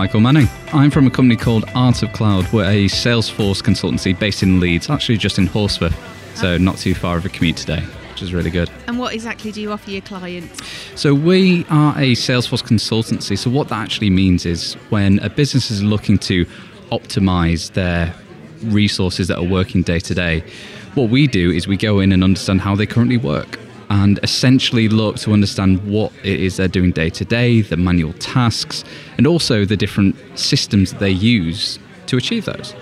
Michael Manning. I'm from a company called Art of Cloud. We're a Salesforce consultancy based in Leeds, actually just in Horsforth, so ah. not too far of a commute today, which is really good. And what exactly do you offer your clients? So we are a Salesforce consultancy. So what that actually means is when a business is looking to optimize their resources that are working day to day, what we do is we go in and understand how they currently work and essentially look to understand what it is they're doing day to day, the manual tasks, and also the different systems that they use to achieve those.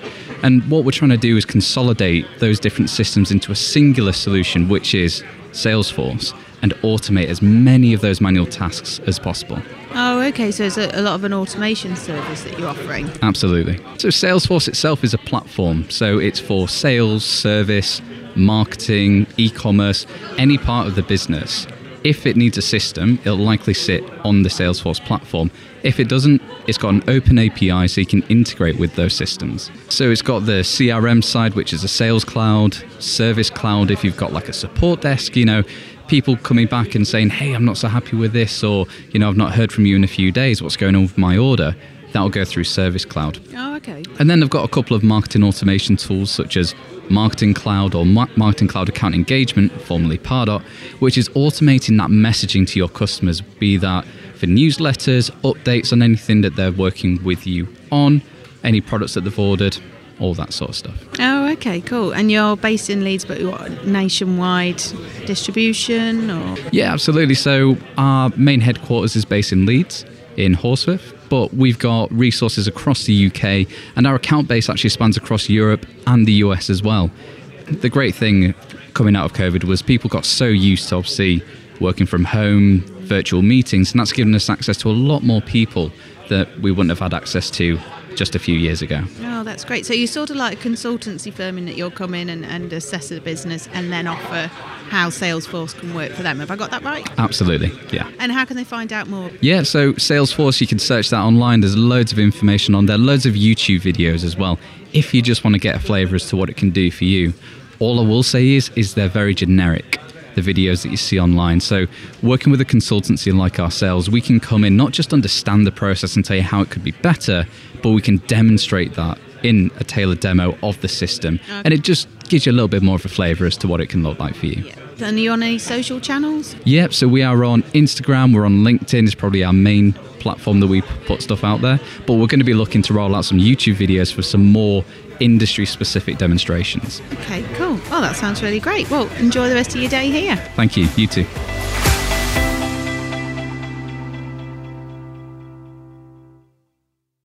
And what we're trying to do is consolidate those different systems into a singular solution, which is Salesforce, and automate as many of those manual tasks as possible. Oh, okay. So it's a, a lot of an automation service that you're offering. Absolutely. So Salesforce itself is a platform. So it's for sales, service, marketing, e-commerce, any part of the business. If it needs a system, it'll likely sit on the Salesforce platform. If it doesn't, it's got an open API so you can integrate with those systems. So it's got the CRM side, which is a sales cloud, service cloud if you've got like a support desk, you know, people coming back and saying, "Hey, I'm not so happy with this," or you know, "I've not heard from you in a few days. What's going on with my order?" That'll go through Service Cloud. Oh, okay. And then they've got a couple of marketing automation tools such as Marketing Cloud or Ma- Marketing Cloud Account Engagement, formerly Pardot, which is automating that messaging to your customers, be that for newsletters, updates on anything that they're working with you on, any products that they've ordered, all that sort of stuff. Oh, okay, cool. And you're based in Leeds, but what nationwide distribution or? Yeah, absolutely. So our main headquarters is based in Leeds, in Horsforth, but we've got resources across the UK, and our account base actually spans across Europe and the US as well. The great thing coming out of COVID was people got so used to obviously working from home, virtual meetings, and that's given us access to a lot more people that we wouldn't have had access to just a few years ago. Oh, that's great. So you're sort of like a consultancy firm in that you'll come in and, and assess the business and then offer how Salesforce can work for them. Have I got that right? Absolutely, yeah. And how can they find out more? Yeah, so Salesforce, you can search that online. There's loads of information on there, loads of YouTube videos as well. If you just want to get a flavour as to what it can do for you, all I will say is, is they're very generic. The videos that you see online. So, working with a consultancy like ourselves, we can come in not just understand the process and tell you how it could be better, but we can demonstrate that in a tailored demo of the system, and it just gives you a little bit more of a flavour as to what it can look like for you. Yeah. And are you on any social channels? Yep, so we are on Instagram, we're on LinkedIn, is probably our main platform that we put stuff out there. But we're going to be looking to roll out some YouTube videos for some more industry specific demonstrations. Okay, cool. Oh, that sounds really great. Well, enjoy the rest of your day here. Thank you, you too.